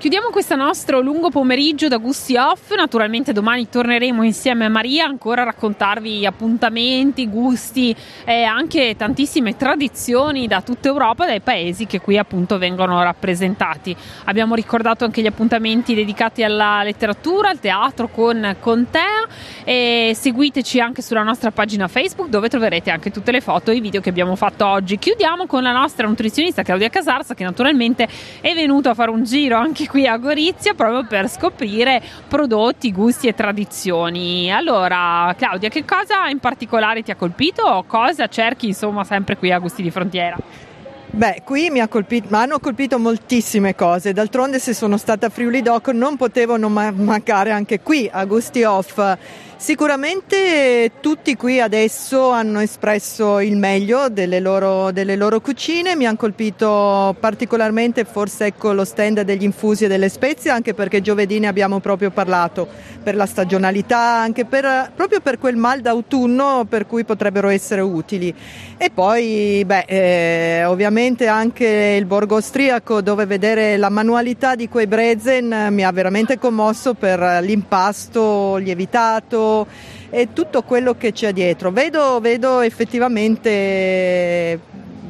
Chiudiamo questo nostro lungo pomeriggio da gusti off. Naturalmente domani torneremo insieme a Maria ancora a raccontarvi appuntamenti, gusti e anche tantissime tradizioni da tutta Europa, dai paesi che qui appunto vengono rappresentati. Abbiamo ricordato anche gli appuntamenti dedicati alla letteratura, al teatro con Contea e seguiteci anche sulla nostra pagina Facebook dove troverete anche tutte le foto e i video che abbiamo fatto oggi. Chiudiamo con la nostra nutrizionista Claudia Casarsa che naturalmente è venuta a fare un giro anche qui a Gorizia proprio per scoprire prodotti, gusti e tradizioni. Allora, Claudia, che cosa in particolare ti ha colpito o cosa cerchi insomma sempre qui a Gusti di Frontiera? Beh, qui mi ha colpito, hanno colpito moltissime cose. D'altronde, se sono stata a Friuli Doc, non potevo non mancare anche qui a Gusti Off Sicuramente tutti qui adesso hanno espresso il meglio delle loro, delle loro cucine, mi hanno colpito particolarmente forse ecco, lo stand degli infusi e delle spezie, anche perché giovedì ne abbiamo proprio parlato, per la stagionalità, anche per, proprio per quel mal d'autunno per cui potrebbero essere utili. E poi beh, eh, ovviamente anche il borgo austriaco dove vedere la manualità di quei brezen mi ha veramente commosso per l'impasto lievitato e tutto quello che c'è dietro. Vedo, vedo effettivamente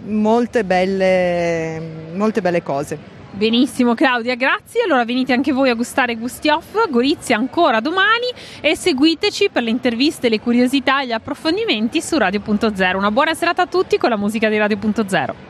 molte belle, molte belle cose. Benissimo Claudia, grazie. Allora venite anche voi a gustare Gusti Off, Gorizia ancora domani e seguiteci per le interviste, le curiosità e gli approfondimenti su Radio.0. Una buona serata a tutti con la musica di Radio.0.